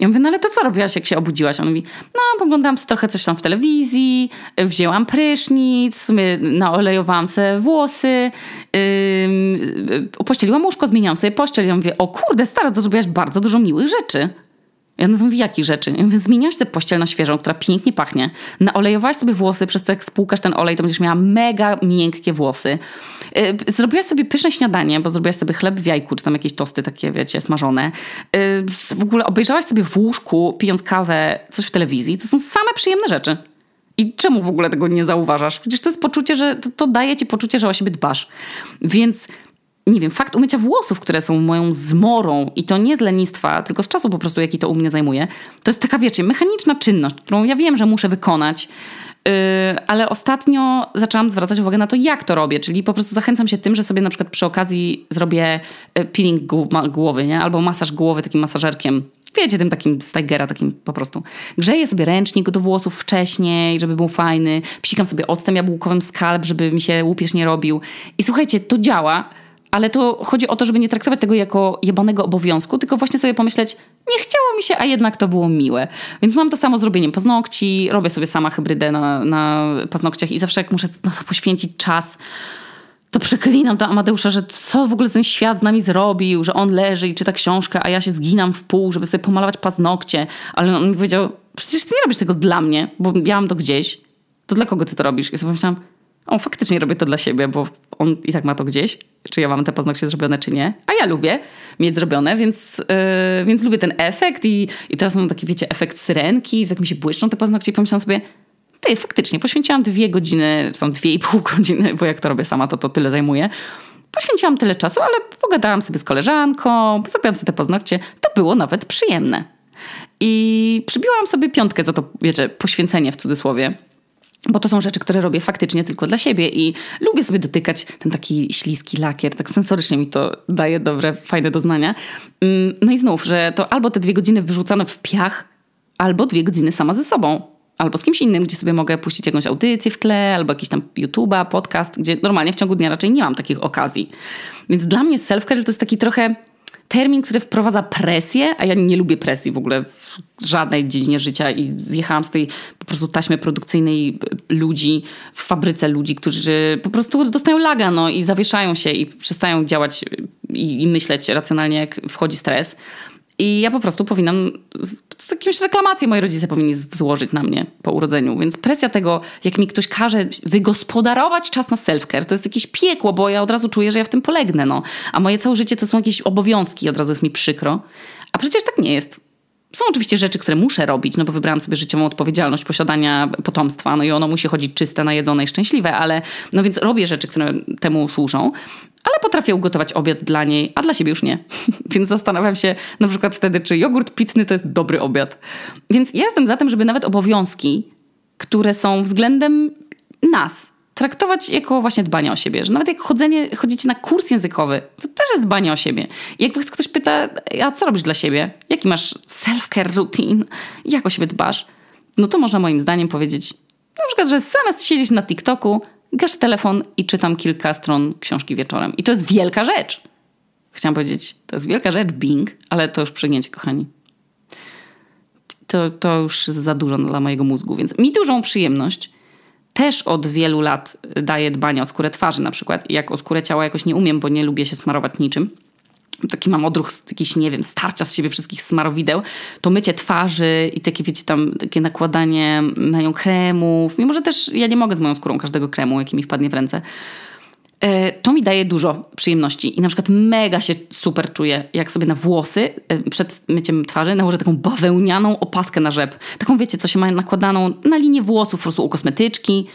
Ja mówię, no ale to co robiłaś, jak się obudziłaś? On mówi, no poglądałam trochę coś tam w telewizji, wzięłam prysznic, w sumie naolejowałam sobie włosy, yy, pościeliłam łóżko, zmieniałam sobie pościel. Ja mówię, o kurde, stara, to zrobiłaś bardzo dużo miłych rzeczy. Ja na mówię, jakich rzeczy? Ja zmieniasz sobie pościel na świeżą, która pięknie pachnie. Naolejowałaś sobie włosy, przez co jak spłukasz ten olej, to będziesz miała mega miękkie włosy. Y, zrobiłaś sobie pyszne śniadanie, bo zrobiłaś sobie chleb w jajku, czy tam jakieś tosty takie, wiecie, smażone. Y, w ogóle obejrzałaś sobie w łóżku, pijąc kawę, coś w telewizji. To są same przyjemne rzeczy. I czemu w ogóle tego nie zauważasz? Przecież to jest poczucie, że to, to daje ci poczucie, że o siebie dbasz. Więc nie wiem, fakt umycia włosów, które są moją zmorą. I to nie z lenistwa, tylko z czasu po prostu, jaki to u mnie zajmuje, to jest taka, wiecie, mechaniczna czynność, którą ja wiem, że muszę wykonać, yy, ale ostatnio zaczęłam zwracać uwagę na to, jak to robię, czyli po prostu zachęcam się tym, że sobie na przykład przy okazji zrobię yy, peeling głowy, nie? albo masaż głowy takim masażerkiem. Wiecie, tym takim z Tigera, takim po prostu. Grzeję sobie ręcznik do włosów wcześniej, żeby był fajny, psikam sobie octem jabłkowym skalp, żeby mi się łupież nie robił. I słuchajcie, to działa ale to chodzi o to, żeby nie traktować tego jako jebanego obowiązku, tylko właśnie sobie pomyśleć, nie chciało mi się, a jednak to było miłe. Więc mam to samo zrobieniem paznokci, robię sobie sama hybrydę na, na paznokciach i zawsze jak muszę na to poświęcić czas, to przeklinam do Amadeusza, że co w ogóle ten świat z nami zrobił, że on leży i czyta książkę, a ja się zginam w pół, żeby sobie pomalować paznokcie. Ale on mi powiedział, przecież ty nie robisz tego dla mnie, bo miałam to gdzieś. To dla kogo ty to robisz? I sobie myślałam, o, faktycznie robię to dla siebie, bo on i tak ma to gdzieś, czy ja mam te paznokcie zrobione, czy nie. A ja lubię mieć zrobione, więc, yy, więc lubię ten efekt i, i teraz mam taki, wiecie, efekt syrenki, tak mi się błyszczą te paznokcie i pomyślałam sobie, ty, faktycznie, poświęciłam dwie godziny, czy tam dwie i pół godziny, bo jak to robię sama, to to tyle zajmuje. Poświęciłam tyle czasu, ale pogadałam sobie z koleżanką, zrobiłam sobie te paznokcie. To było nawet przyjemne. I przybiłam sobie piątkę za to, wiecie, poświęcenie w cudzysłowie bo to są rzeczy, które robię faktycznie tylko dla siebie i lubię sobie dotykać ten taki śliski lakier, tak sensorycznie mi to daje dobre, fajne doznania. Mm, no i znów, że to albo te dwie godziny wyrzucane w piach, albo dwie godziny sama ze sobą. Albo z kimś innym, gdzie sobie mogę puścić jakąś audycję w tle, albo jakiś tam YouTube'a, podcast, gdzie normalnie w ciągu dnia raczej nie mam takich okazji. Więc dla mnie self-care to jest taki trochę termin, który wprowadza presję, a ja nie lubię presji w ogóle w żadnej dziedzinie życia i zjechałam z tej po prostu taśmy produkcyjnej ludzi, w fabryce ludzi, którzy po prostu dostają laga no, i zawieszają się i przestają działać i, i myśleć racjonalnie, jak wchodzi stres. I ja po prostu powinnam z jakąś reklamację moi rodzice powinni złożyć na mnie po urodzeniu. Więc presja tego, jak mi ktoś każe wygospodarować czas na self-care, to jest jakieś piekło, bo ja od razu czuję, że ja w tym polegnę. No. A moje całe życie to są jakieś obowiązki, od razu jest mi przykro. A przecież tak nie jest. Są oczywiście rzeczy, które muszę robić, no bo wybrałam sobie życiową odpowiedzialność posiadania potomstwa, no i ono musi chodzić czyste, najedzone i szczęśliwe, ale no więc robię rzeczy, które temu służą, ale potrafię ugotować obiad dla niej, a dla siebie już nie. Więc zastanawiam się na przykład wtedy, czy jogurt pitny to jest dobry obiad. Więc ja jestem za tym, żeby nawet obowiązki, które są względem nas, traktować jako właśnie dbanie o siebie. Że nawet jak chodzenie, chodzicie na kurs językowy, to też jest dbanie o siebie. I jak ktoś pyta, a co robisz dla siebie? Jaki masz self-care routine? Jak o siebie dbasz? No to można moim zdaniem powiedzieć na przykład, że zamiast siedzieć na TikToku, gasz telefon i czytam kilka stron książki wieczorem. I to jest wielka rzecz. Chciałam powiedzieć, to jest wielka rzecz, Bing, ale to już przegnięcie, kochani. To, to już za dużo dla mojego mózgu, więc mi dużą przyjemność też od wielu lat daję dbanie o skórę twarzy na przykład. Jak o skórę ciała jakoś nie umiem, bo nie lubię się smarować niczym. Taki mam odruch, jakiś, nie wiem, starcia z siebie wszystkich smarowideł, to mycie twarzy i takie, wiecie, tam takie nakładanie na nią kremów. Mimo, że też ja nie mogę z moją skórą każdego kremu, jaki mi wpadnie w ręce. E, to mi daje dużo przyjemności i na przykład mega się super czuję, jak sobie na włosy e, przed myciem twarzy nałożę taką bawełnianą opaskę na rzep. Taką wiecie, co się ma nakładaną na linię włosów po prostu u kosmetyczki.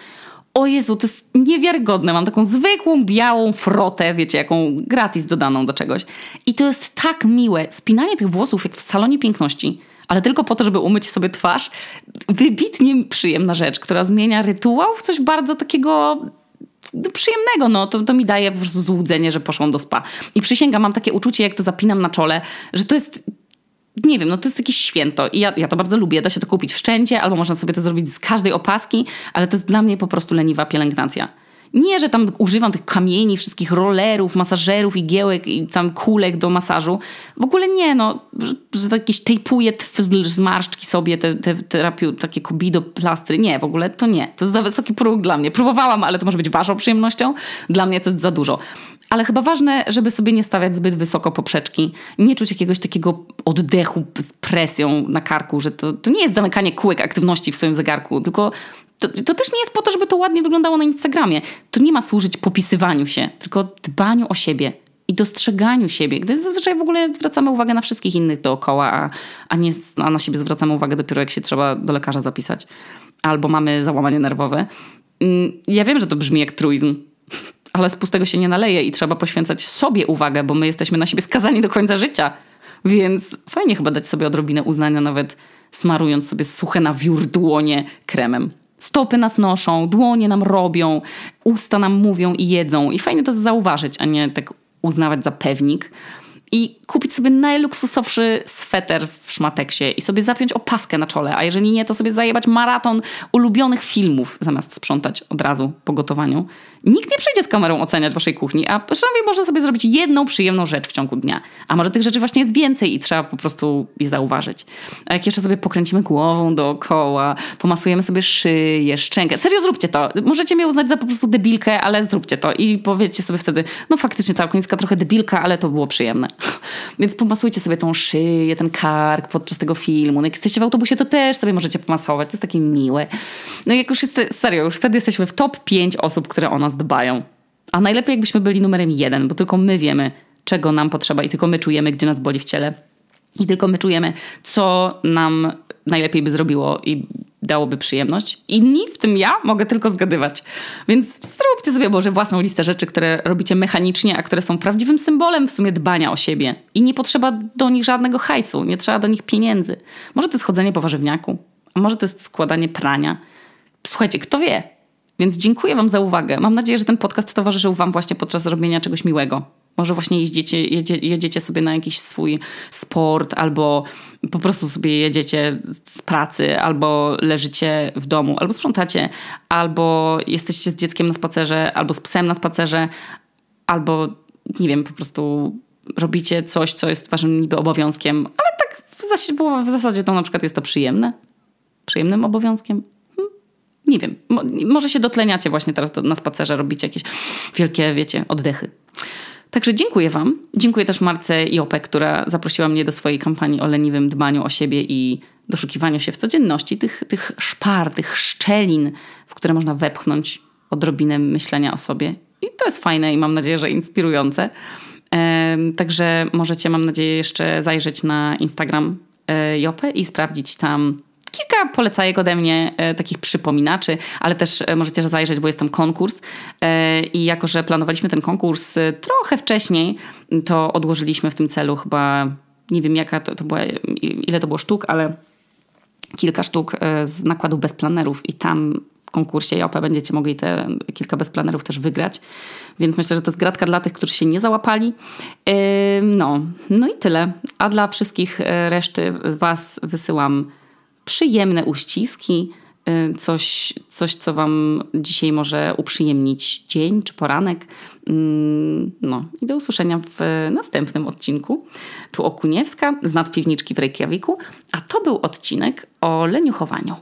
O Jezu, to jest niewiarygodne. Mam taką zwykłą, białą frotę, wiecie, jaką gratis dodaną do czegoś. I to jest tak miłe. Spinanie tych włosów jak w salonie piękności ale tylko po to, żeby umyć sobie twarz. Wybitnie przyjemna rzecz, która zmienia rytuał w coś bardzo takiego przyjemnego, no to, to mi daje po prostu złudzenie, że poszłam do spa. I przysięgam, mam takie uczucie, jak to zapinam na czole, że to jest nie wiem, no to jest jakieś święto i ja, ja to bardzo lubię. Da się to kupić wszędzie, albo można sobie to zrobić z każdej opaski, ale to jest dla mnie po prostu leniwa pielęgnacja. Nie, że tam używam tych kamieni, wszystkich rollerów, masażerów, igiełek i tam kulek do masażu. W ogóle nie, no, że, że jakieś tejpuję zmarszczki sobie, te, te terapiu, takie kobido plastry. Nie, w ogóle to nie. To jest za wysoki próg dla mnie. Próbowałam, ale to może być waszą przyjemnością. Dla mnie to jest za dużo. Ale chyba ważne, żeby sobie nie stawiać zbyt wysoko poprzeczki, nie czuć jakiegoś takiego oddechu z presją na karku, że to, to nie jest zamykanie kółek aktywności w swoim zegarku, tylko to, to, też nie jest po to, żeby to ładnie wyglądało na Instagramie. To nie ma służyć popisywaniu się, tylko dbaniu o siebie i dostrzeganiu siebie, gdy zazwyczaj w ogóle zwracamy uwagę na wszystkich innych dookoła, a, a nie a na siebie zwracamy uwagę dopiero jak się trzeba do lekarza zapisać. Albo mamy załamanie nerwowe. Mm, ja wiem, że to brzmi jak truizm, ale z pustego się nie naleje i trzeba poświęcać sobie uwagę, bo my jesteśmy na siebie skazani do końca życia. Więc fajnie chyba dać sobie odrobinę uznania, nawet smarując sobie suche na wiór dłonie kremem. Stopy nas noszą, dłonie nam robią, usta nam mówią i jedzą. I fajnie to zauważyć, a nie tak uznawać za pewnik i kupić sobie najluksusowszy sweter w szmateksie i sobie zapiąć opaskę na czole, a jeżeli nie, to sobie zajebać maraton ulubionych filmów zamiast sprzątać od razu po gotowaniu. Nikt nie przyjdzie z kamerą oceniać waszej kuchni, a przynajmniej można sobie zrobić jedną przyjemną rzecz w ciągu dnia. A może tych rzeczy właśnie jest więcej i trzeba po prostu je zauważyć. A jak jeszcze sobie pokręcimy głową dookoła, pomasujemy sobie szyję, szczękę. Serio, zróbcie to. Możecie mnie uznać za po prostu debilkę, ale zróbcie to i powiedzcie sobie wtedy, no faktycznie ta okoniska trochę debilka, ale to było przyjemne. Więc pomasujcie sobie tą szyję, ten kark podczas tego filmu. No jak jesteście w autobusie, to też sobie możecie pomasować. To jest takie miłe. No jak już jest, serio, już wtedy jesteśmy w top 5 osób, które o nas dbają. A najlepiej jakbyśmy byli numerem jeden, bo tylko my wiemy, czego nam potrzeba i tylko my czujemy, gdzie nas boli w ciele. I tylko my czujemy, co nam najlepiej by zrobiło i dałoby przyjemność. Inni, w tym ja, mogę tylko zgadywać. Więc zróbcie sobie może własną listę rzeczy, które robicie mechanicznie, a które są prawdziwym symbolem w sumie dbania o siebie. I nie potrzeba do nich żadnego hajsu, nie trzeba do nich pieniędzy. Może to jest chodzenie po warzywniaku, a może to jest składanie prania. Słuchajcie, kto wie? Więc dziękuję Wam za uwagę. Mam nadzieję, że ten podcast towarzyszył Wam właśnie podczas robienia czegoś miłego. Może właśnie jeździecie, jedzie, jedziecie sobie na jakiś swój sport, albo po prostu sobie jedziecie z pracy, albo leżycie w domu, albo sprzątacie, albo jesteście z dzieckiem na spacerze, albo z psem na spacerze, albo nie wiem, po prostu robicie coś, co jest waszym niby obowiązkiem, ale tak w, w zasadzie to na przykład jest to przyjemne. Przyjemnym obowiązkiem. Nie wiem, może się dotleniacie właśnie teraz na spacerze, robicie jakieś wielkie, wiecie, oddechy. Także dziękuję Wam. Dziękuję też Marce Jope, która zaprosiła mnie do swojej kampanii o leniwym dbaniu o siebie i doszukiwaniu się w codzienności tych, tych szpar, tych szczelin, w które można wepchnąć odrobinę myślenia o sobie. I to jest fajne i mam nadzieję, że inspirujące. Także możecie, mam nadzieję, jeszcze zajrzeć na Instagram e, Jope i sprawdzić tam kilka polecajek ode mnie, e, takich przypominaczy, ale też e, możecie zajrzeć, bo jest tam konkurs e, i jako, że planowaliśmy ten konkurs trochę wcześniej, to odłożyliśmy w tym celu chyba, nie wiem jaka to, to była, ile to było sztuk, ale kilka sztuk z nakładu bez planerów i tam w konkursie JOP będziecie mogli te kilka bezplanerów też wygrać. Więc myślę, że to jest gratka dla tych, którzy się nie załapali. No, no i tyle. A dla wszystkich reszty Was wysyłam przyjemne uściski, y, coś, coś, co Wam dzisiaj może uprzyjemnić dzień czy poranek. Mm, no i do usłyszenia w następnym odcinku. Tu Okuniewska z nadpiwniczki w Reykjaviku, a to był odcinek o leniuchowaniu.